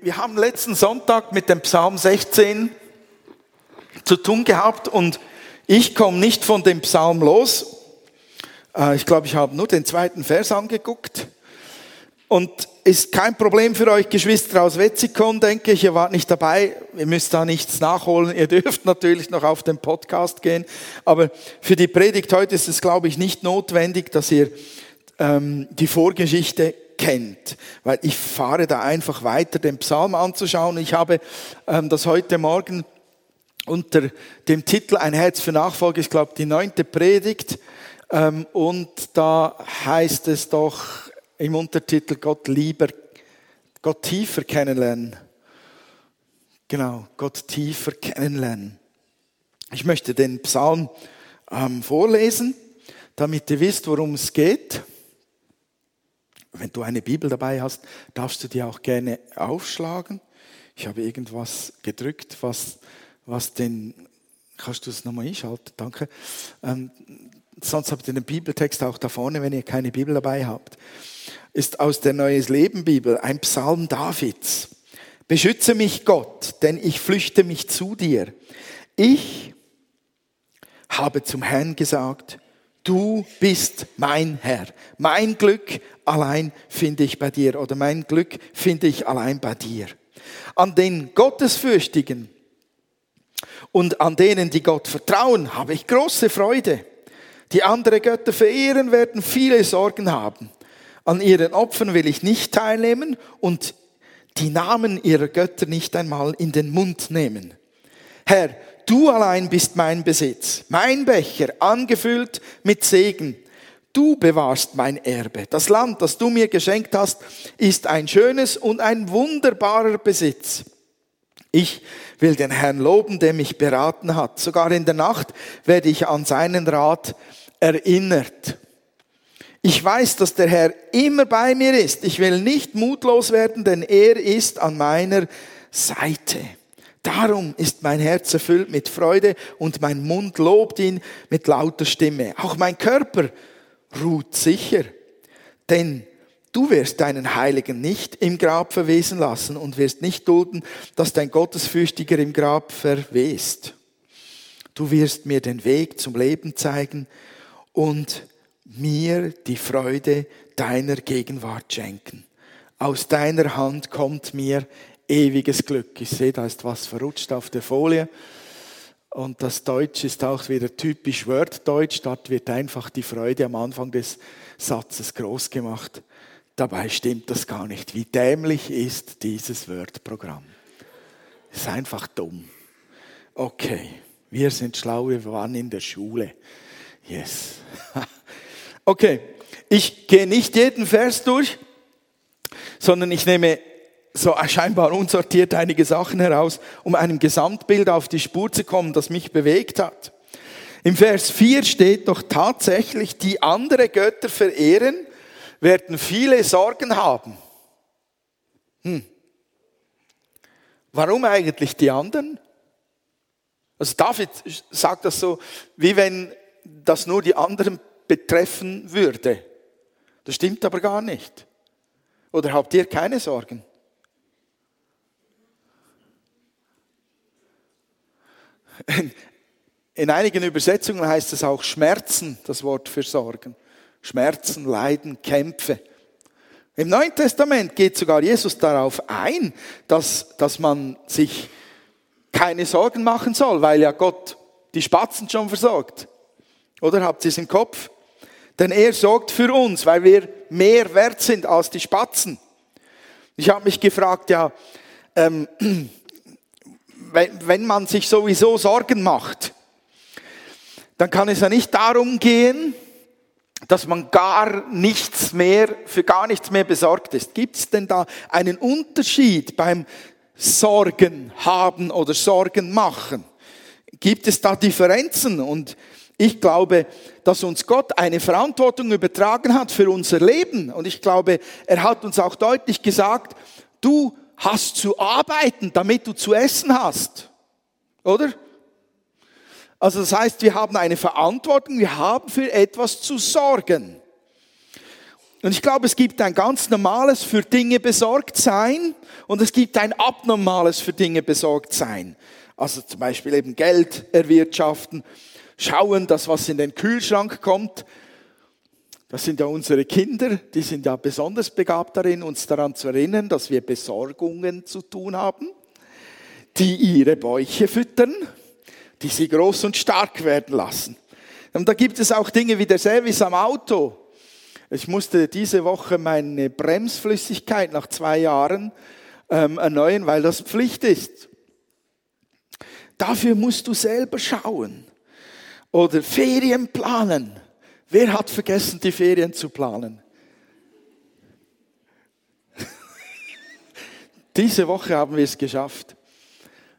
Wir haben letzten Sonntag mit dem Psalm 16 zu tun gehabt und ich komme nicht von dem Psalm los. Äh, ich glaube, ich habe nur den zweiten Vers angeguckt. Und ist kein Problem für euch Geschwister aus Wetzikon, denke ich. Ihr wart nicht dabei. Ihr müsst da nichts nachholen. Ihr dürft natürlich noch auf den Podcast gehen. Aber für die Predigt heute ist es, glaube ich, nicht notwendig, dass ihr ähm, die Vorgeschichte kennt. Weil ich fahre da einfach weiter, den Psalm anzuschauen. Ich habe ähm, das heute Morgen unter dem Titel Ein Herz für Nachfolge, ich glaube, die neunte Predigt. Ähm, und da heißt es doch im Untertitel Gott lieber, Gott tiefer kennenlernen. Genau, Gott tiefer kennenlernen. Ich möchte den Psalm ähm, vorlesen, damit ihr wisst, worum es geht. Wenn du eine Bibel dabei hast, darfst du die auch gerne aufschlagen. Ich habe irgendwas gedrückt, was, was den, kannst du es nochmal einschalten? Danke. Ähm, sonst habt ihr den Bibeltext auch da vorne, wenn ihr keine Bibel dabei habt. Ist aus der Neues Leben Bibel ein Psalm Davids. Beschütze mich Gott, denn ich flüchte mich zu dir. Ich habe zum Herrn gesagt, du bist mein Herr. Mein Glück allein finde ich bei dir oder mein Glück finde ich allein bei dir. An den Gottesfürchtigen und an denen, die Gott vertrauen, habe ich große Freude. Die andere Götter verehren, werden viele Sorgen haben. An ihren Opfern will ich nicht teilnehmen und die Namen ihrer Götter nicht einmal in den Mund nehmen. Herr, du allein bist mein Besitz, mein Becher, angefüllt mit Segen. Du bewahrst mein Erbe. Das Land, das du mir geschenkt hast, ist ein schönes und ein wunderbarer Besitz. Ich will den Herrn loben, der mich beraten hat. Sogar in der Nacht werde ich an seinen Rat erinnert. Ich weiß, dass der Herr immer bei mir ist. Ich will nicht mutlos werden, denn er ist an meiner Seite. Darum ist mein Herz erfüllt mit Freude und mein Mund lobt ihn mit lauter Stimme. Auch mein Körper ruht sicher, denn du wirst deinen Heiligen nicht im Grab verwesen lassen und wirst nicht dulden, dass dein Gottesfürchtiger im Grab verwest. Du wirst mir den Weg zum Leben zeigen und mir die Freude deiner Gegenwart schenken. Aus deiner Hand kommt mir ewiges Glück. Ich sehe, da ist was verrutscht auf der Folie. Und das Deutsch ist auch wieder typisch Worddeutsch. Dort wird einfach die Freude am Anfang des Satzes groß gemacht. Dabei stimmt das gar nicht. Wie dämlich ist dieses Word-Programm? Ist einfach dumm. Okay, wir sind schlau, wir waren in der Schule. Yes. Okay, ich gehe nicht jeden Vers durch, sondern ich nehme so scheinbar unsortiert einige Sachen heraus, um einem Gesamtbild auf die Spur zu kommen, das mich bewegt hat. Im Vers 4 steht doch tatsächlich, die andere Götter verehren, werden viele Sorgen haben. Hm. Warum eigentlich die anderen? Also David sagt das so, wie wenn das nur die anderen betreffen würde. Das stimmt aber gar nicht. Oder habt ihr keine Sorgen? In einigen Übersetzungen heißt es auch Schmerzen, das Wort für Sorgen. Schmerzen, Leiden, Kämpfe. Im Neuen Testament geht sogar Jesus darauf ein, dass, dass man sich keine Sorgen machen soll, weil ja Gott die Spatzen schon versorgt. Oder habt ihr es im Kopf? Denn er sorgt für uns, weil wir mehr wert sind als die Spatzen. Ich habe mich gefragt, ja, ähm, wenn man sich sowieso Sorgen macht, dann kann es ja nicht darum gehen, dass man gar nichts mehr, für gar nichts mehr besorgt ist. Gibt es denn da einen Unterschied beim Sorgen haben oder Sorgen machen? Gibt es da Differenzen? Und ich glaube, dass uns Gott eine Verantwortung übertragen hat für unser Leben. Und ich glaube, er hat uns auch deutlich gesagt, du hast zu arbeiten, damit du zu essen hast. Oder? Also das heißt, wir haben eine Verantwortung, wir haben für etwas zu sorgen. Und ich glaube, es gibt ein ganz normales für Dinge besorgt sein und es gibt ein abnormales für Dinge besorgt sein. Also zum Beispiel eben Geld erwirtschaften, schauen, dass was in den Kühlschrank kommt. Das sind ja unsere Kinder, die sind ja besonders begabt darin, uns daran zu erinnern, dass wir Besorgungen zu tun haben, die ihre Bäuche füttern, die sie groß und stark werden lassen. Und da gibt es auch Dinge wie der Service am Auto. Ich musste diese Woche meine Bremsflüssigkeit nach zwei Jahren ähm, erneuern, weil das Pflicht ist. Dafür musst du selber schauen. Oder Ferien planen. Wer hat vergessen, die Ferien zu planen? Diese Woche haben wir es geschafft.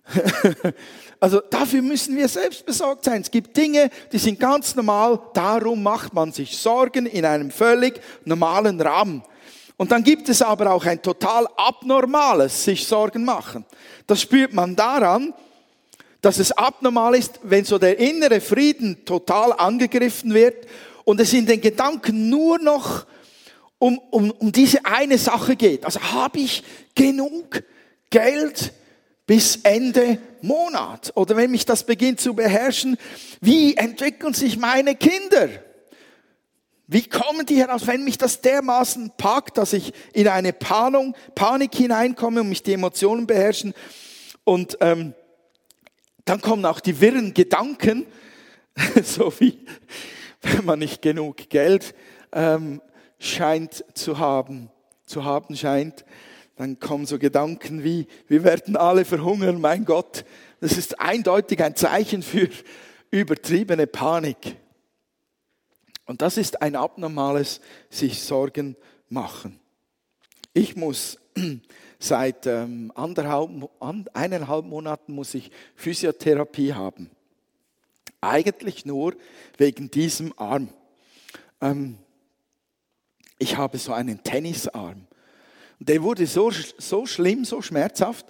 Also dafür müssen wir selbst besorgt sein. Es gibt Dinge, die sind ganz normal, darum macht man sich Sorgen in einem völlig normalen Rahmen. Und dann gibt es aber auch ein total abnormales sich Sorgen machen. Das spürt man daran, dass es abnormal ist, wenn so der innere Frieden total angegriffen wird und es in den Gedanken nur noch um, um, um diese eine Sache geht. Also habe ich genug Geld bis Ende Monat. Oder wenn mich das beginnt zu beherrschen, wie entwickeln sich meine Kinder? Wie kommen die heraus, wenn mich das dermaßen packt, dass ich in eine Panik, Panik hineinkomme und mich die Emotionen beherrschen? Und ähm, dann kommen auch die wirren Gedanken, so wie wenn man nicht genug Geld ähm, scheint zu haben, zu haben scheint, dann kommen so Gedanken wie, wir werden alle verhungern, mein Gott. Das ist eindeutig ein Zeichen für übertriebene Panik. Und das ist ein abnormales sich Sorgen machen. Ich muss seit ähm, anderthalb, eineinhalb Monaten muss ich Physiotherapie haben. Eigentlich nur wegen diesem Arm. Ähm, ich habe so einen Tennisarm. Der wurde so, so schlimm, so schmerzhaft,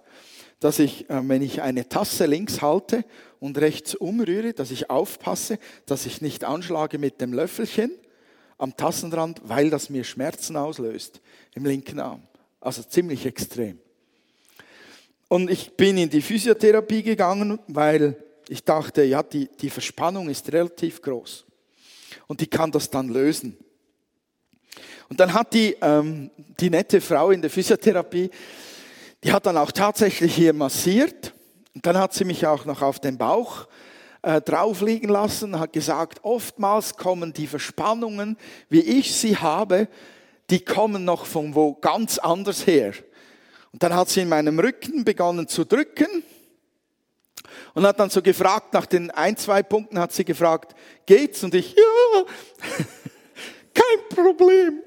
dass ich, äh, wenn ich eine Tasse links halte und rechts umrühre, dass ich aufpasse, dass ich nicht anschlage mit dem Löffelchen am Tassenrand, weil das mir Schmerzen auslöst im linken Arm. Also ziemlich extrem. Und ich bin in die Physiotherapie gegangen, weil ich dachte, ja, die, die Verspannung ist relativ groß. Und die kann das dann lösen. Und dann hat die, ähm, die nette Frau in der Physiotherapie, die hat dann auch tatsächlich hier massiert. Und dann hat sie mich auch noch auf den Bauch äh, drauf liegen lassen, hat gesagt, oftmals kommen die Verspannungen, wie ich sie habe, die kommen noch von wo ganz anders her. Und dann hat sie in meinem Rücken begonnen zu drücken und hat dann so gefragt, nach den ein, zwei Punkten hat sie gefragt, geht's? Und ich, ja. Kein Problem.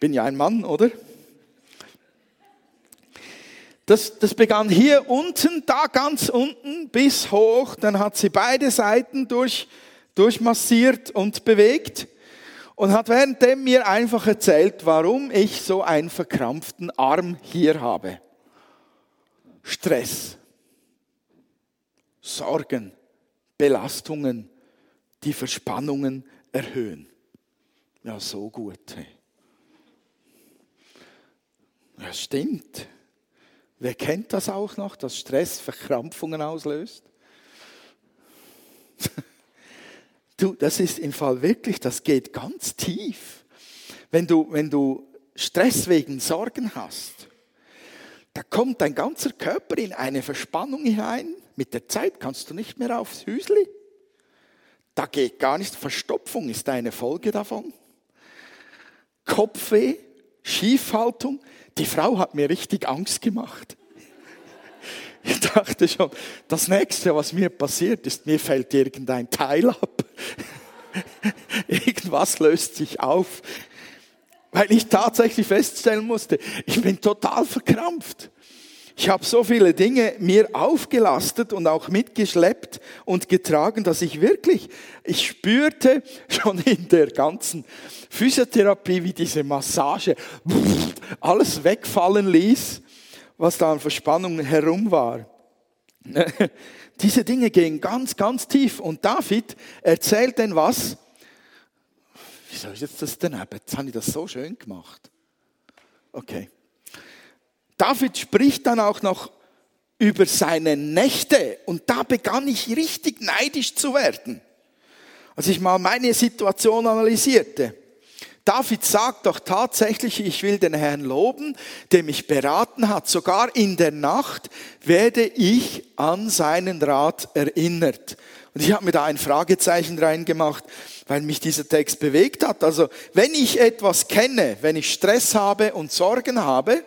Bin ja ein Mann, oder? Das, das begann hier unten, da ganz unten bis hoch. Dann hat sie beide Seiten durch, durchmassiert und bewegt und hat währenddem mir einfach erzählt, warum ich so einen verkrampften Arm hier habe. Stress, Sorgen, Belastungen, die Verspannungen erhöhen. Ja, so gut. Ja, stimmt. Wer kennt das auch noch, dass Stress Verkrampfungen auslöst? du, das ist im Fall wirklich, das geht ganz tief. Wenn du, wenn du Stress wegen Sorgen hast, da kommt dein ganzer Körper in eine Verspannung hinein. Mit der Zeit kannst du nicht mehr aufs Hüsli. Da geht gar nichts. Verstopfung ist eine Folge davon. Kopfweh, Schiefhaltung. Die Frau hat mir richtig Angst gemacht. Ich dachte schon, das nächste, was mir passiert ist, mir fällt irgendein Teil ab. Irgendwas löst sich auf. Weil ich tatsächlich feststellen musste, ich bin total verkrampft. Ich habe so viele Dinge mir aufgelastet und auch mitgeschleppt und getragen, dass ich wirklich, ich spürte schon in der ganzen Physiotherapie, wie diese Massage alles wegfallen ließ, was da an Verspannung herum war. Diese Dinge gehen ganz, ganz tief. Und David erzählt denn was? Wieso ist jetzt das daneben? Jetzt habe ich das so schön gemacht. Okay. David spricht dann auch noch über seine Nächte und da begann ich richtig neidisch zu werden. Als ich mal meine Situation analysierte. David sagt doch tatsächlich, ich will den Herrn loben, der mich beraten hat. Sogar in der Nacht werde ich an seinen Rat erinnert. Und ich habe mir da ein Fragezeichen reingemacht, weil mich dieser Text bewegt hat. Also wenn ich etwas kenne, wenn ich Stress habe und Sorgen habe,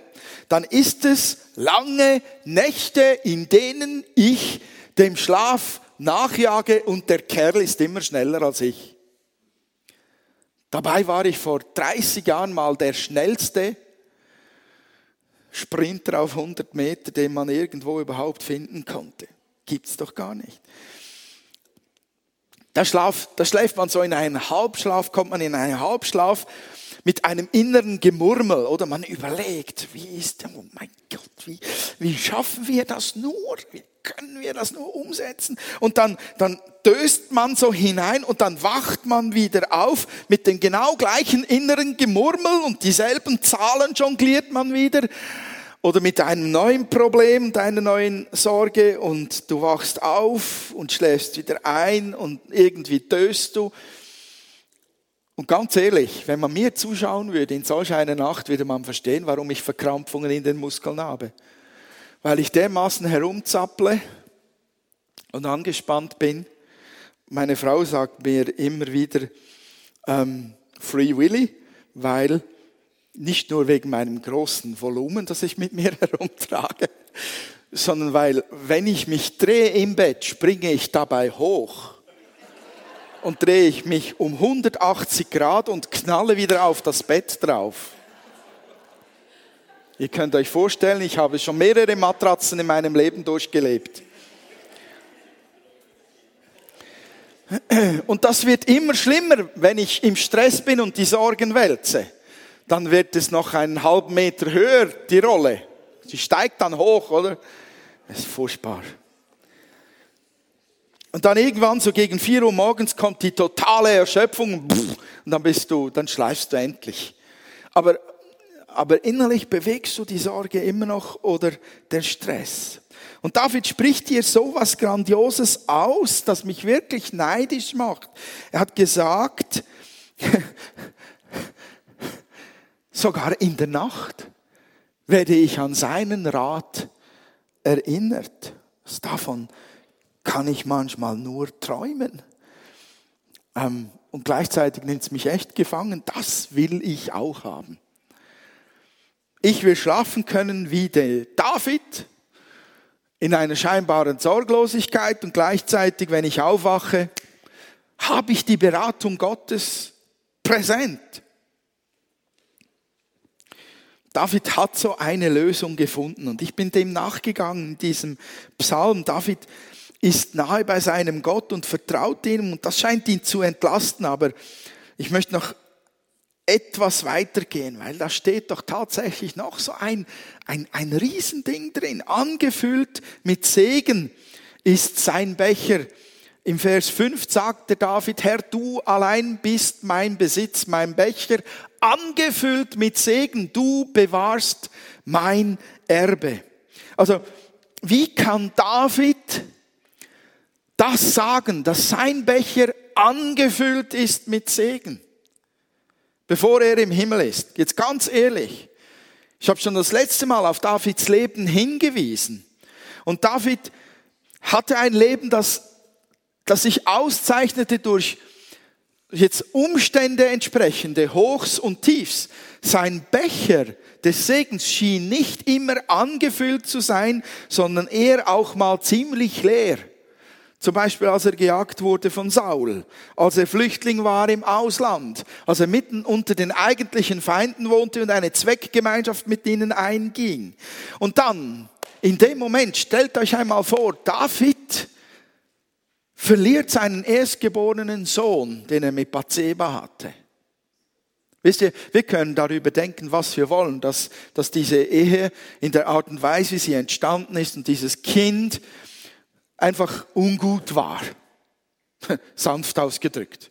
dann ist es lange Nächte, in denen ich dem Schlaf nachjage und der Kerl ist immer schneller als ich. Dabei war ich vor 30 Jahren mal der schnellste Sprinter auf 100 Meter, den man irgendwo überhaupt finden konnte. Gibt's doch gar nicht. Da, schlaf, da schläft man so in einen Halbschlaf, kommt man in einen Halbschlaf mit einem inneren Gemurmel oder man überlegt, wie ist, oh mein Gott, wie, wie schaffen wir das nur? Wie können wir das nur umsetzen? Und dann, dann döst man so hinein und dann wacht man wieder auf mit dem genau gleichen inneren Gemurmel und dieselben Zahlen jongliert man wieder oder mit einem neuen Problem, deiner neuen Sorge und du wachst auf und schläfst wieder ein und irgendwie döst du. Und ganz ehrlich, wenn man mir zuschauen würde in solch einer Nacht, würde man verstehen, warum ich Verkrampfungen in den Muskeln habe. Weil ich dermaßen herumzapple und angespannt bin. Meine Frau sagt mir immer wieder ähm, Free Willy, weil nicht nur wegen meinem großen Volumen, das ich mit mir herumtrage, sondern weil, wenn ich mich drehe im Bett, springe ich dabei hoch und drehe ich mich um 180 Grad und knalle wieder auf das Bett drauf. Ihr könnt euch vorstellen, ich habe schon mehrere Matratzen in meinem Leben durchgelebt. Und das wird immer schlimmer, wenn ich im Stress bin und die Sorgen wälze. Dann wird es noch einen halben Meter höher, die Rolle. Sie steigt dann hoch, oder? Das ist furchtbar. Und dann irgendwann so gegen 4 Uhr morgens kommt die totale Erschöpfung und dann bist du, dann schleifst du endlich. Aber, aber innerlich bewegst du die Sorge immer noch oder der Stress. Und David spricht hier so was Grandioses aus, das mich wirklich neidisch macht. Er hat gesagt, sogar in der Nacht werde ich an seinen Rat erinnert. Davon kann ich manchmal nur träumen. Ähm, und gleichzeitig nimmt es mich echt gefangen. Das will ich auch haben. Ich will schlafen können wie der David in einer scheinbaren Sorglosigkeit und gleichzeitig, wenn ich aufwache, habe ich die Beratung Gottes präsent. David hat so eine Lösung gefunden und ich bin dem nachgegangen in diesem Psalm. David ist nahe bei seinem Gott und vertraut ihm und das scheint ihn zu entlasten. Aber ich möchte noch etwas weitergehen, weil da steht doch tatsächlich noch so ein, ein, ein Riesending drin. Angefüllt mit Segen ist sein Becher. Im Vers 5 sagt der David, Herr, du allein bist mein Besitz, mein Becher, angefüllt mit Segen, du bewahrst mein Erbe. Also, wie kann David das sagen, dass sein Becher angefüllt ist mit Segen, bevor er im Himmel ist. Jetzt ganz ehrlich, ich habe schon das letzte Mal auf Davids Leben hingewiesen. Und David hatte ein Leben, das, das sich auszeichnete durch jetzt Umstände entsprechende Hochs und Tiefs. Sein Becher des Segens schien nicht immer angefüllt zu sein, sondern eher auch mal ziemlich leer. Zum Beispiel, als er gejagt wurde von Saul, als er Flüchtling war im Ausland, als er mitten unter den eigentlichen Feinden wohnte und eine Zweckgemeinschaft mit ihnen einging. Und dann, in dem Moment, stellt euch einmal vor, David verliert seinen erstgeborenen Sohn, den er mit Bathseba hatte. Wisst ihr, wir können darüber denken, was wir wollen, dass, dass diese Ehe in der Art und Weise, wie sie entstanden ist und dieses Kind einfach ungut war. Sanft ausgedrückt.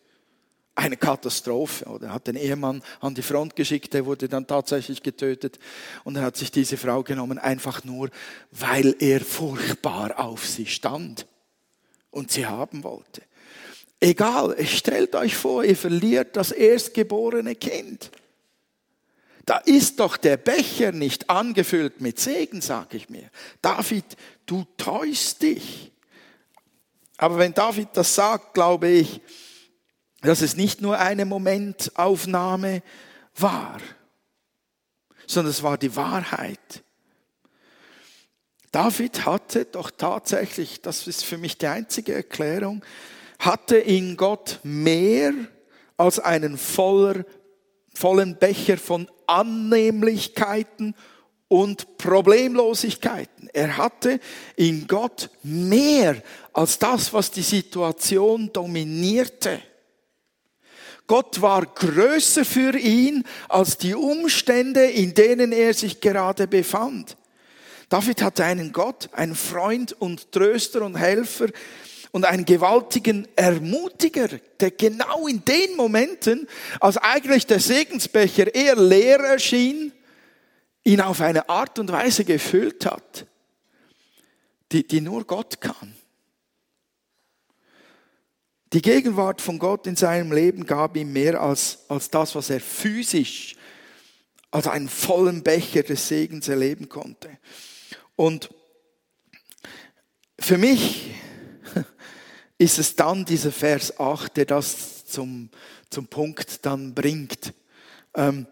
eine Katastrophe. Er hat den Ehemann an die Front geschickt, der wurde dann tatsächlich getötet. Und er hat sich diese Frau genommen, einfach nur, weil er furchtbar auf sie stand und sie haben wollte. Egal, stellt euch vor, ihr verliert das erstgeborene Kind. Da ist doch der Becher nicht angefüllt mit Segen, sage ich mir. David, du täuschst dich. Aber wenn David das sagt, glaube ich, dass es nicht nur eine Momentaufnahme war, sondern es war die Wahrheit. David hatte doch tatsächlich, das ist für mich die einzige Erklärung, hatte in Gott mehr als einen voller, vollen Becher von Annehmlichkeiten und Problemlosigkeiten. Er hatte in Gott mehr als das, was die Situation dominierte. Gott war größer für ihn als die Umstände, in denen er sich gerade befand. David hatte einen Gott, einen Freund und Tröster und Helfer und einen gewaltigen Ermutiger, der genau in den Momenten, als eigentlich der Segensbecher eher leer erschien, ihn auf eine Art und Weise gefüllt hat, die, die nur Gott kann. Die Gegenwart von Gott in seinem Leben gab ihm mehr als, als das, was er physisch, als einen vollen Becher des Segens erleben konnte. Und für mich ist es dann dieser Vers 8, der das zum, zum Punkt dann bringt. Ähm,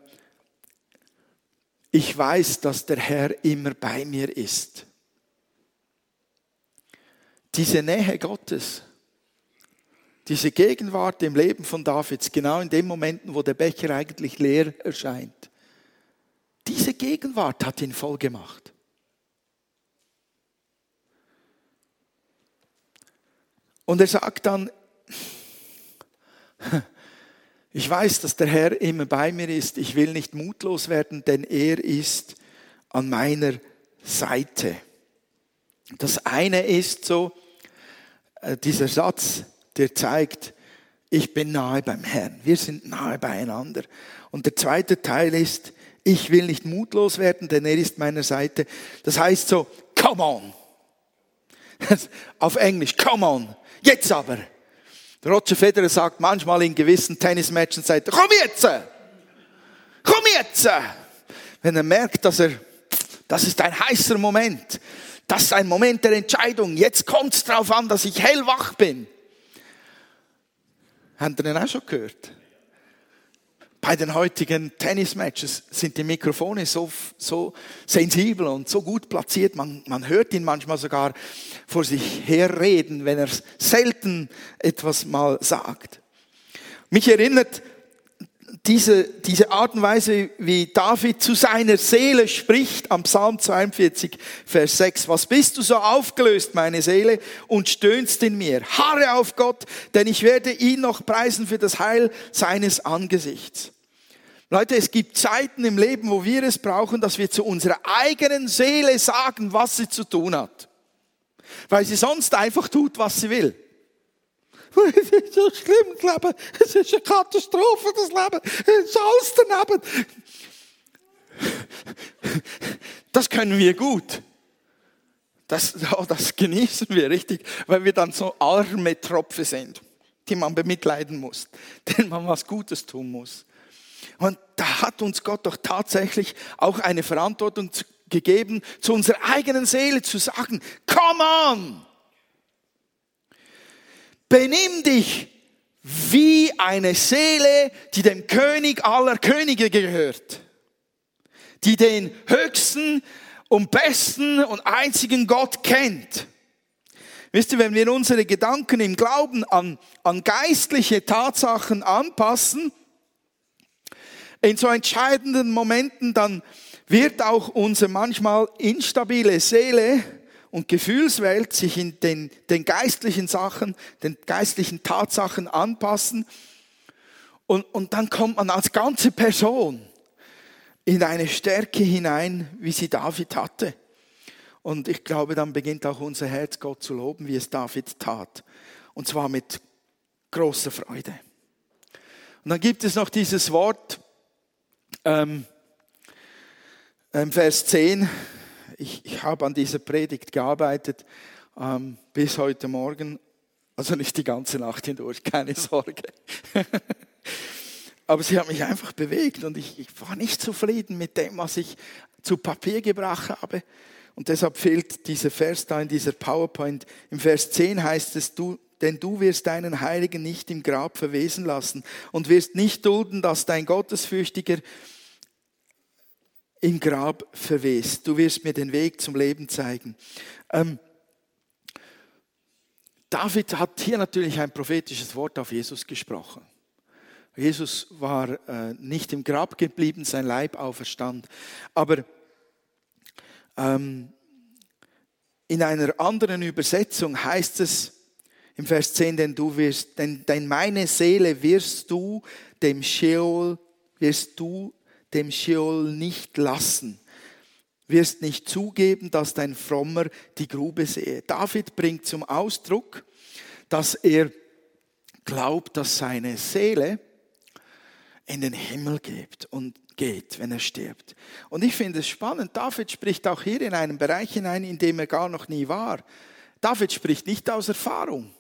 ich weiß, dass der Herr immer bei mir ist. Diese Nähe Gottes, diese Gegenwart im Leben von Davids, genau in den Momenten, wo der Becher eigentlich leer erscheint, diese Gegenwart hat ihn voll gemacht. Und er sagt dann, ich weiß, dass der Herr immer bei mir ist, ich will nicht mutlos werden, denn er ist an meiner Seite. Das eine ist so, äh, dieser Satz, der zeigt, ich bin nahe beim Herrn. Wir sind nahe beieinander. Und der zweite Teil ist, ich will nicht mutlos werden, denn er ist meiner Seite. Das heißt so, come on. Auf Englisch, come on. Jetzt aber. Roger Federer sagt manchmal in gewissen Tennismatchen, sagt, komm jetzt! Komm jetzt! Wenn er merkt, dass er, das ist ein heißer Moment. Das ist ein Moment der Entscheidung. Jetzt kommt es darauf an, dass ich hellwach bin. Habt ihr den auch schon gehört? Bei den heutigen Tennismatches sind die Mikrofone so, so sensibel und so gut platziert, man, man hört ihn manchmal sogar vor sich herreden, wenn er selten etwas mal sagt. Mich erinnert diese, diese Art und Weise, wie David zu seiner Seele spricht am Psalm 42, Vers 6. Was bist du so aufgelöst, meine Seele, und stöhnst in mir? Harre auf Gott, denn ich werde ihn noch preisen für das Heil seines Angesichts. Leute, es gibt Zeiten im Leben, wo wir es brauchen, dass wir zu unserer eigenen Seele sagen, was sie zu tun hat. Weil sie sonst einfach tut, was sie will. Es ist so schlimm, das Leben. Es ist eine Katastrophe, das Leben. Es ist alles daneben. Das können wir gut. Das, das genießen wir richtig, weil wir dann so arme Tropfe sind, die man bemitleiden muss, denen man was Gutes tun muss. Und da hat uns Gott doch tatsächlich auch eine Verantwortung gegeben, zu unserer eigenen Seele zu sagen, come on! Benimm dich wie eine Seele, die dem König aller Könige gehört, die den höchsten und besten und einzigen Gott kennt. Wisst ihr, wenn wir unsere Gedanken im Glauben an, an geistliche Tatsachen anpassen, in so entscheidenden Momenten, dann wird auch unsere manchmal instabile Seele und Gefühlswelt sich in den, den geistlichen Sachen, den geistlichen Tatsachen anpassen. Und, und dann kommt man als ganze Person in eine Stärke hinein, wie sie David hatte. Und ich glaube, dann beginnt auch unser Herz Gott zu loben, wie es David tat. Und zwar mit großer Freude. Und dann gibt es noch dieses Wort, ähm, ähm, Vers 10. Ich, ich habe an dieser Predigt gearbeitet ähm, bis heute Morgen. Also nicht die ganze Nacht hindurch, keine Sorge. Aber sie hat mich einfach bewegt und ich, ich war nicht zufrieden mit dem, was ich zu Papier gebracht habe. Und deshalb fehlt dieser Vers da in dieser PowerPoint. Im Vers 10 heißt es, du, denn du wirst deinen Heiligen nicht im Grab verwesen lassen und wirst nicht dulden, dass dein Gottesfürchtiger im Grab verwest. Du wirst mir den Weg zum Leben zeigen. Ähm, David hat hier natürlich ein prophetisches Wort auf Jesus gesprochen. Jesus war äh, nicht im Grab geblieben, sein Leib auferstand. Aber ähm, in einer anderen Übersetzung heißt es im Vers 10, denn du wirst, denn, denn meine Seele wirst du dem Sheol, wirst du dem Sheol nicht lassen, wirst nicht zugeben, dass dein Frommer die Grube sehe. David bringt zum Ausdruck, dass er glaubt, dass seine Seele in den Himmel geht und geht, wenn er stirbt. Und ich finde es spannend, David spricht auch hier in einen Bereich hinein, in dem er gar noch nie war. David spricht nicht aus Erfahrung.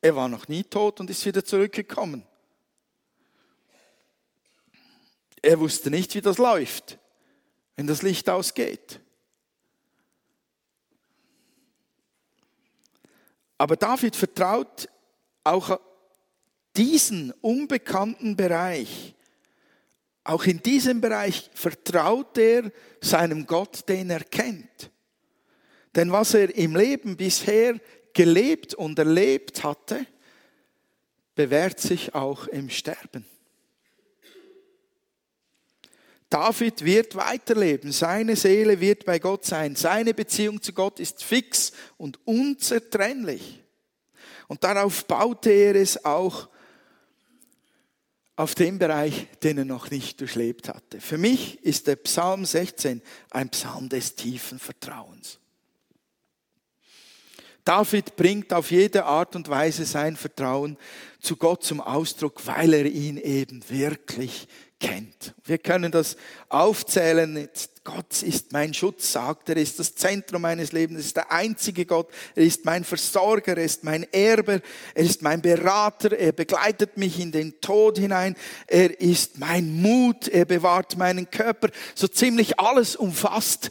Er war noch nie tot und ist wieder zurückgekommen. Er wusste nicht, wie das läuft, wenn das Licht ausgeht. Aber David vertraut auch diesen unbekannten Bereich, auch in diesem Bereich vertraut er seinem Gott, den er kennt. Denn was er im Leben bisher gelebt und erlebt hatte, bewährt sich auch im Sterben. David wird weiterleben, seine Seele wird bei Gott sein, seine Beziehung zu Gott ist fix und unzertrennlich. Und darauf baute er es auch auf dem Bereich, den er noch nicht durchlebt hatte. Für mich ist der Psalm 16 ein Psalm des tiefen Vertrauens. David bringt auf jede Art und Weise sein Vertrauen zu Gott zum Ausdruck, weil er ihn eben wirklich kennt. Wir können das aufzählen. Gott ist mein Schutz, sagt er, ist das Zentrum meines Lebens, ist der einzige Gott, er ist mein Versorger, er ist mein Erber, er ist mein Berater, er begleitet mich in den Tod hinein, er ist mein Mut, er bewahrt meinen Körper. So ziemlich alles umfasst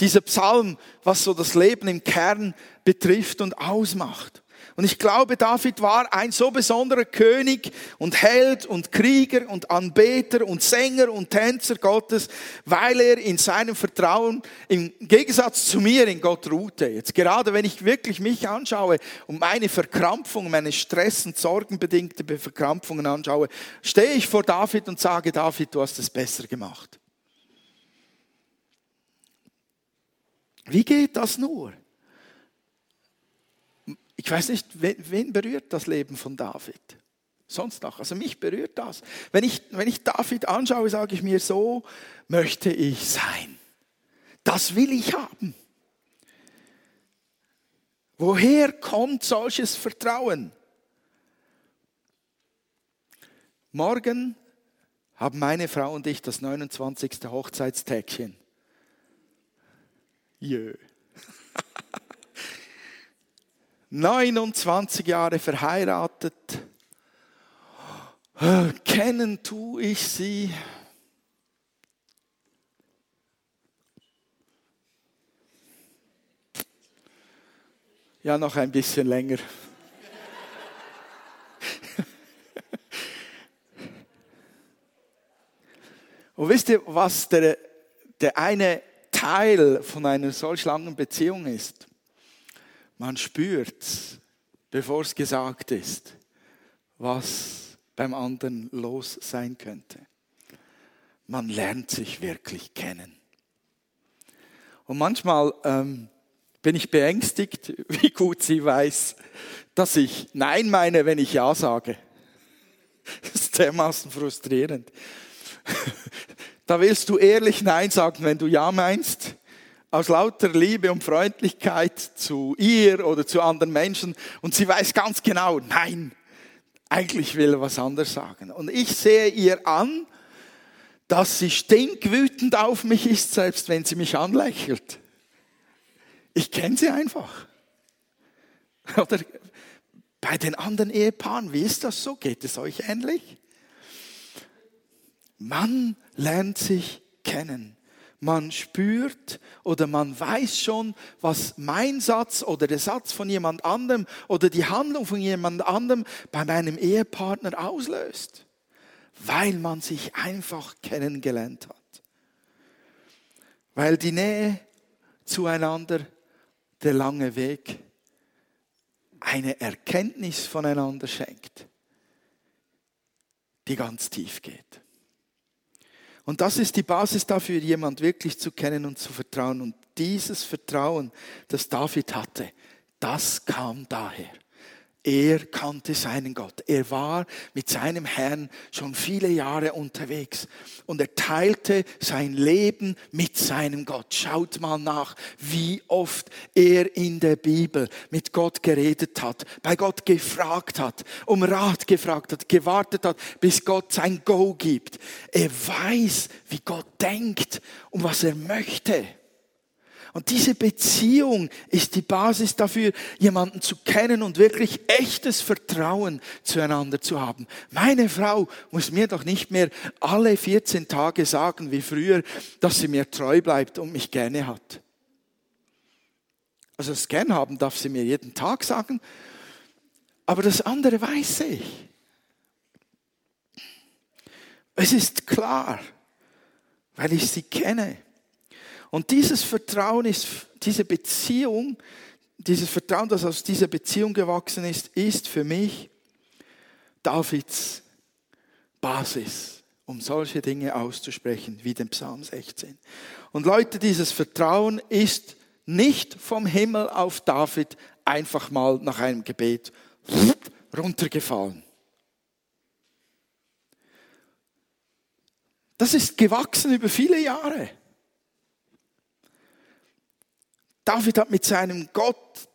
dieser Psalm, was so das Leben im Kern betrifft und ausmacht. Und ich glaube, David war ein so besonderer König und Held und Krieger und Anbeter und Sänger und Tänzer Gottes, weil er in seinem Vertrauen im Gegensatz zu mir in Gott ruhte. Jetzt gerade wenn ich wirklich mich anschaue und meine Verkrampfungen, meine Stress- und Sorgenbedingte Verkrampfungen anschaue, stehe ich vor David und sage, David, du hast es besser gemacht. Wie geht das nur? Ich weiß nicht, wen, wen berührt das Leben von David? Sonst noch. Also mich berührt das. Wenn ich, wenn ich David anschaue, sage ich mir, so möchte ich sein. Das will ich haben. Woher kommt solches Vertrauen? Morgen haben meine Frau und ich das 29. Hochzeitstägchen. Jö. 29 Jahre verheiratet. Kennen tue ich sie. Ja, noch ein bisschen länger. Und wisst ihr, was der, der eine Teil von einer solch langen Beziehung ist? Man spürt, bevor es gesagt ist, was beim anderen los sein könnte. Man lernt sich wirklich kennen. Und manchmal ähm, bin ich beängstigt, wie gut sie weiß, dass ich Nein meine, wenn ich Ja sage. Das ist dermaßen frustrierend. Da willst du ehrlich Nein sagen, wenn du Ja meinst aus lauter Liebe und Freundlichkeit zu ihr oder zu anderen Menschen und sie weiß ganz genau, nein, Eigentlich will er was anderes sagen. Und ich sehe ihr an, dass sie stinkwütend auf mich ist, selbst wenn sie mich anlächelt. Ich kenne sie einfach. Oder bei den anderen Ehepaaren, wie ist das so? Geht es euch ähnlich? Man lernt sich kennen. Man spürt oder man weiß schon, was mein Satz oder der Satz von jemand anderem oder die Handlung von jemand anderem bei meinem Ehepartner auslöst, weil man sich einfach kennengelernt hat. Weil die Nähe zueinander, der lange Weg, eine Erkenntnis voneinander schenkt, die ganz tief geht. Und das ist die Basis dafür, jemand wirklich zu kennen und zu vertrauen. Und dieses Vertrauen, das David hatte, das kam daher. Er kannte seinen Gott. Er war mit seinem Herrn schon viele Jahre unterwegs und er teilte sein Leben mit seinem Gott. Schaut mal nach, wie oft er in der Bibel mit Gott geredet hat, bei Gott gefragt hat, um Rat gefragt hat, gewartet hat, bis Gott sein Go gibt. Er weiß, wie Gott denkt und was er möchte. Und diese Beziehung ist die Basis dafür, jemanden zu kennen und wirklich echtes Vertrauen zueinander zu haben. Meine Frau muss mir doch nicht mehr alle 14 Tage sagen, wie früher, dass sie mir treu bleibt und mich gerne hat. Also das Gern haben darf sie mir jeden Tag sagen, aber das andere weiß ich. Es ist klar, weil ich sie kenne. Und dieses Vertrauen ist, diese Beziehung, dieses Vertrauen, das aus dieser Beziehung gewachsen ist, ist für mich Davids Basis, um solche Dinge auszusprechen, wie den Psalm 16. Und Leute, dieses Vertrauen ist nicht vom Himmel auf David einfach mal nach einem Gebet runtergefallen. Das ist gewachsen über viele Jahre. David hat mit seinem Gott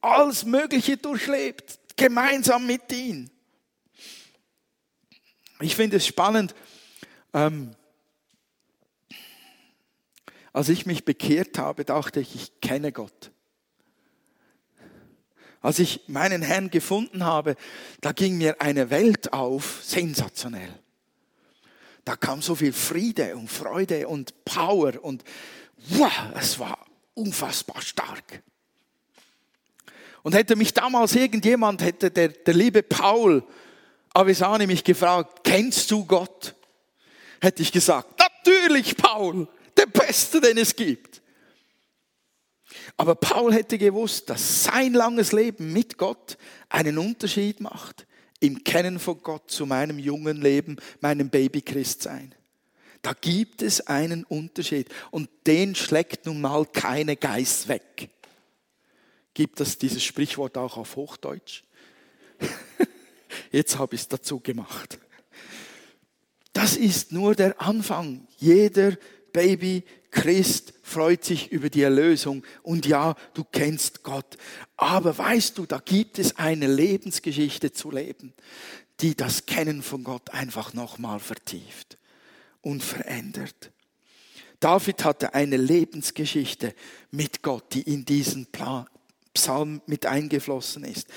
alles Mögliche durchlebt, gemeinsam mit ihm. Ich finde es spannend, ähm, als ich mich bekehrt habe, dachte ich, ich kenne Gott. Als ich meinen Herrn gefunden habe, da ging mir eine Welt auf, sensationell. Da kam so viel Friede und Freude und Power und wow, es war unfassbar stark. Und hätte mich damals irgendjemand, hätte der, der liebe Paul Avisani mich gefragt, kennst du Gott? Hätte ich gesagt, natürlich Paul, der Beste, den es gibt. Aber Paul hätte gewusst, dass sein langes Leben mit Gott einen Unterschied macht im Kennen von Gott zu meinem jungen Leben, meinem Baby-Christsein. Da gibt es einen Unterschied und den schlägt nun mal keine Geist weg. Gibt es dieses Sprichwort auch auf Hochdeutsch? Jetzt habe ich es dazu gemacht. Das ist nur der Anfang. Jeder Baby Christ freut sich über die Erlösung und ja, du kennst Gott. Aber weißt du, da gibt es eine Lebensgeschichte zu leben, die das Kennen von Gott einfach nochmal vertieft und verändert. David hatte eine Lebensgeschichte mit Gott, die in diesen Psalm mit eingeflossen ist.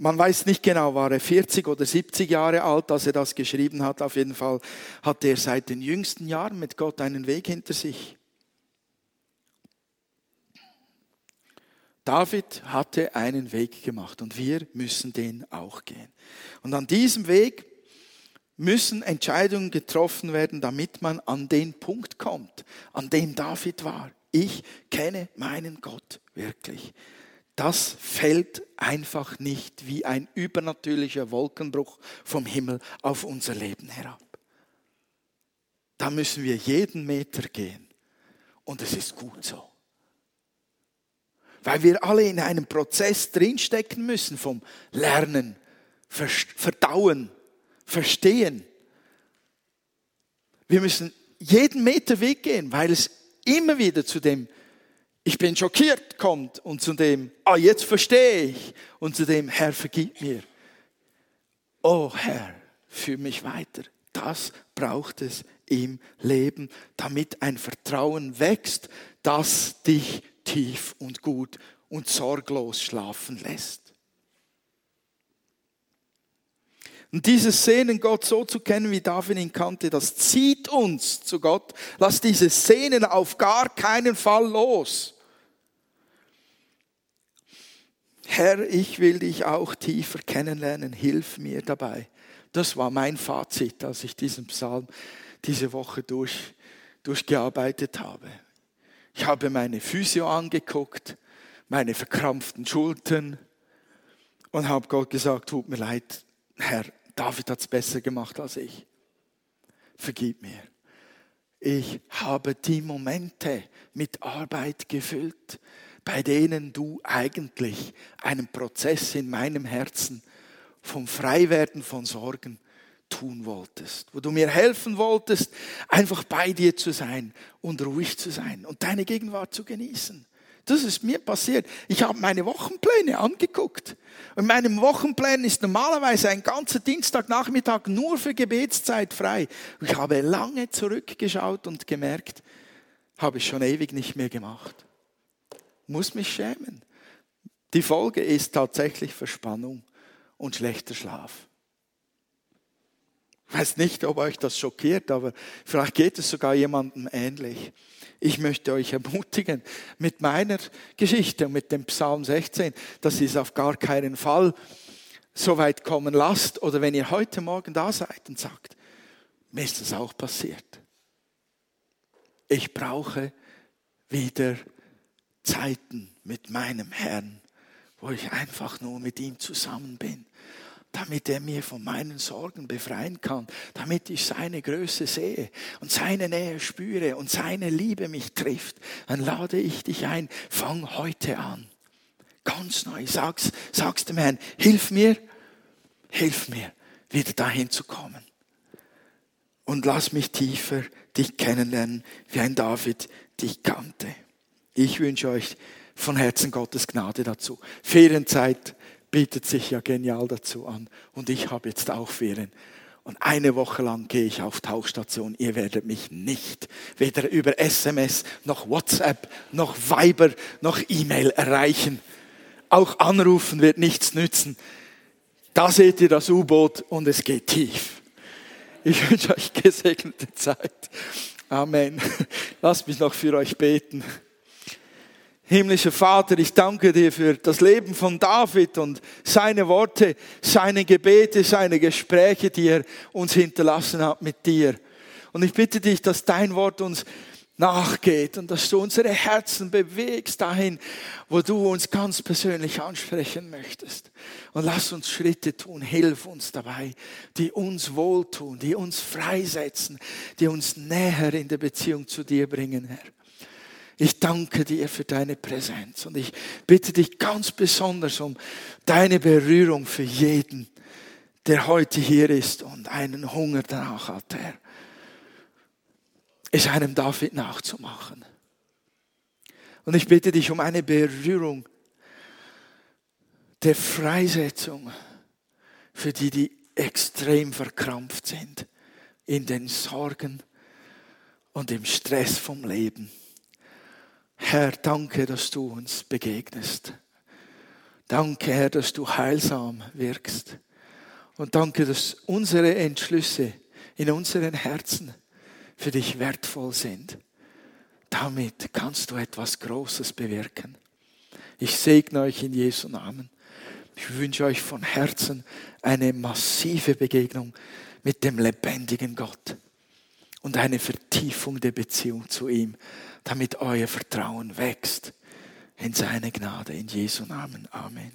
Man weiß nicht genau, war er 40 oder 70 Jahre alt, als er das geschrieben hat. Auf jeden Fall hatte er seit den jüngsten Jahren mit Gott einen Weg hinter sich. David hatte einen Weg gemacht und wir müssen den auch gehen. Und an diesem Weg müssen Entscheidungen getroffen werden, damit man an den Punkt kommt, an dem David war. Ich kenne meinen Gott wirklich. Das fällt einfach nicht wie ein übernatürlicher Wolkenbruch vom Himmel auf unser Leben herab. Da müssen wir jeden Meter gehen. Und es ist gut so. Weil wir alle in einem Prozess drinstecken müssen vom Lernen, Verdauen, verstehen. Wir müssen jeden Meter Weg gehen, weil es immer wieder zu dem ich bin schockiert kommt und zu dem, ah, jetzt verstehe ich und zu dem, Herr, vergib mir. oh Herr, führ mich weiter. Das braucht es im Leben, damit ein Vertrauen wächst, das dich tief und gut und sorglos schlafen lässt. Und dieses Sehnen, Gott so zu kennen, wie David ihn kannte, das zieht uns zu Gott. Lass dieses Sehnen auf gar keinen Fall los. Herr, ich will dich auch tiefer kennenlernen, hilf mir dabei. Das war mein Fazit, als ich diesen Psalm diese Woche durch, durchgearbeitet habe. Ich habe meine Physio angeguckt, meine verkrampften Schultern und habe Gott gesagt, tut mir leid, Herr, David hat es besser gemacht als ich. Vergib mir. Ich habe die Momente mit Arbeit gefüllt, bei denen du eigentlich einen Prozess in meinem Herzen vom Freiwerden von Sorgen tun wolltest, wo du mir helfen wolltest, einfach bei dir zu sein und ruhig zu sein und deine Gegenwart zu genießen. Das ist mir passiert. Ich habe meine Wochenpläne angeguckt. In meinem Wochenplan ist normalerweise ein ganzer Dienstagnachmittag nur für Gebetszeit frei. Ich habe lange zurückgeschaut und gemerkt, habe ich schon ewig nicht mehr gemacht. Muss mich schämen. Die Folge ist tatsächlich Verspannung und schlechter Schlaf. Ich weiß nicht, ob euch das schockiert, aber vielleicht geht es sogar jemandem ähnlich. Ich möchte euch ermutigen mit meiner Geschichte und mit dem Psalm 16, dass ihr es auf gar keinen Fall so weit kommen lasst oder wenn ihr heute Morgen da seid und sagt, mir ist das auch passiert. Ich brauche wieder Zeiten mit meinem Herrn, wo ich einfach nur mit ihm zusammen bin damit er mir von meinen Sorgen befreien kann, damit ich seine Größe sehe und seine Nähe spüre und seine Liebe mich trifft, dann lade ich dich ein, fang heute an. Ganz neu, sag's, sag's dem Herrn, hilf mir, hilf mir, wieder dahin zu kommen. Und lass mich tiefer dich kennenlernen, wie ein David dich kannte. Ich wünsche euch von Herzen Gottes Gnade dazu. Ferienzeit bietet sich ja genial dazu an. Und ich habe jetzt auch Ferien. Und eine Woche lang gehe ich auf Tauchstation. Ihr werdet mich nicht weder über SMS noch WhatsApp noch Viber noch E-Mail erreichen. Auch anrufen wird nichts nützen. Da seht ihr das U-Boot und es geht tief. Ich wünsche euch gesegnete Zeit. Amen. Lasst mich noch für euch beten. Himmlischer Vater, ich danke dir für das Leben von David und seine Worte, seine Gebete, seine Gespräche, die er uns hinterlassen hat mit dir. Und ich bitte dich, dass dein Wort uns nachgeht und dass du unsere Herzen bewegst dahin, wo du uns ganz persönlich ansprechen möchtest. Und lass uns Schritte tun, hilf uns dabei, die uns wohltun, die uns freisetzen, die uns näher in der Beziehung zu dir bringen, Herr. Ich danke dir für deine Präsenz und ich bitte dich ganz besonders um deine Berührung für jeden, der heute hier ist und einen Hunger danach hat, Herr, es einem David nachzumachen. Und ich bitte dich um eine Berührung der Freisetzung für die, die extrem verkrampft sind in den Sorgen und im Stress vom Leben. Herr, danke, dass du uns begegnest. Danke, Herr, dass du heilsam wirkst. Und danke, dass unsere Entschlüsse in unseren Herzen für dich wertvoll sind. Damit kannst du etwas Großes bewirken. Ich segne euch in Jesu Namen. Ich wünsche euch von Herzen eine massive Begegnung mit dem lebendigen Gott und eine Vertiefung der Beziehung zu ihm damit euer Vertrauen wächst in seine Gnade. In Jesu Namen. Amen.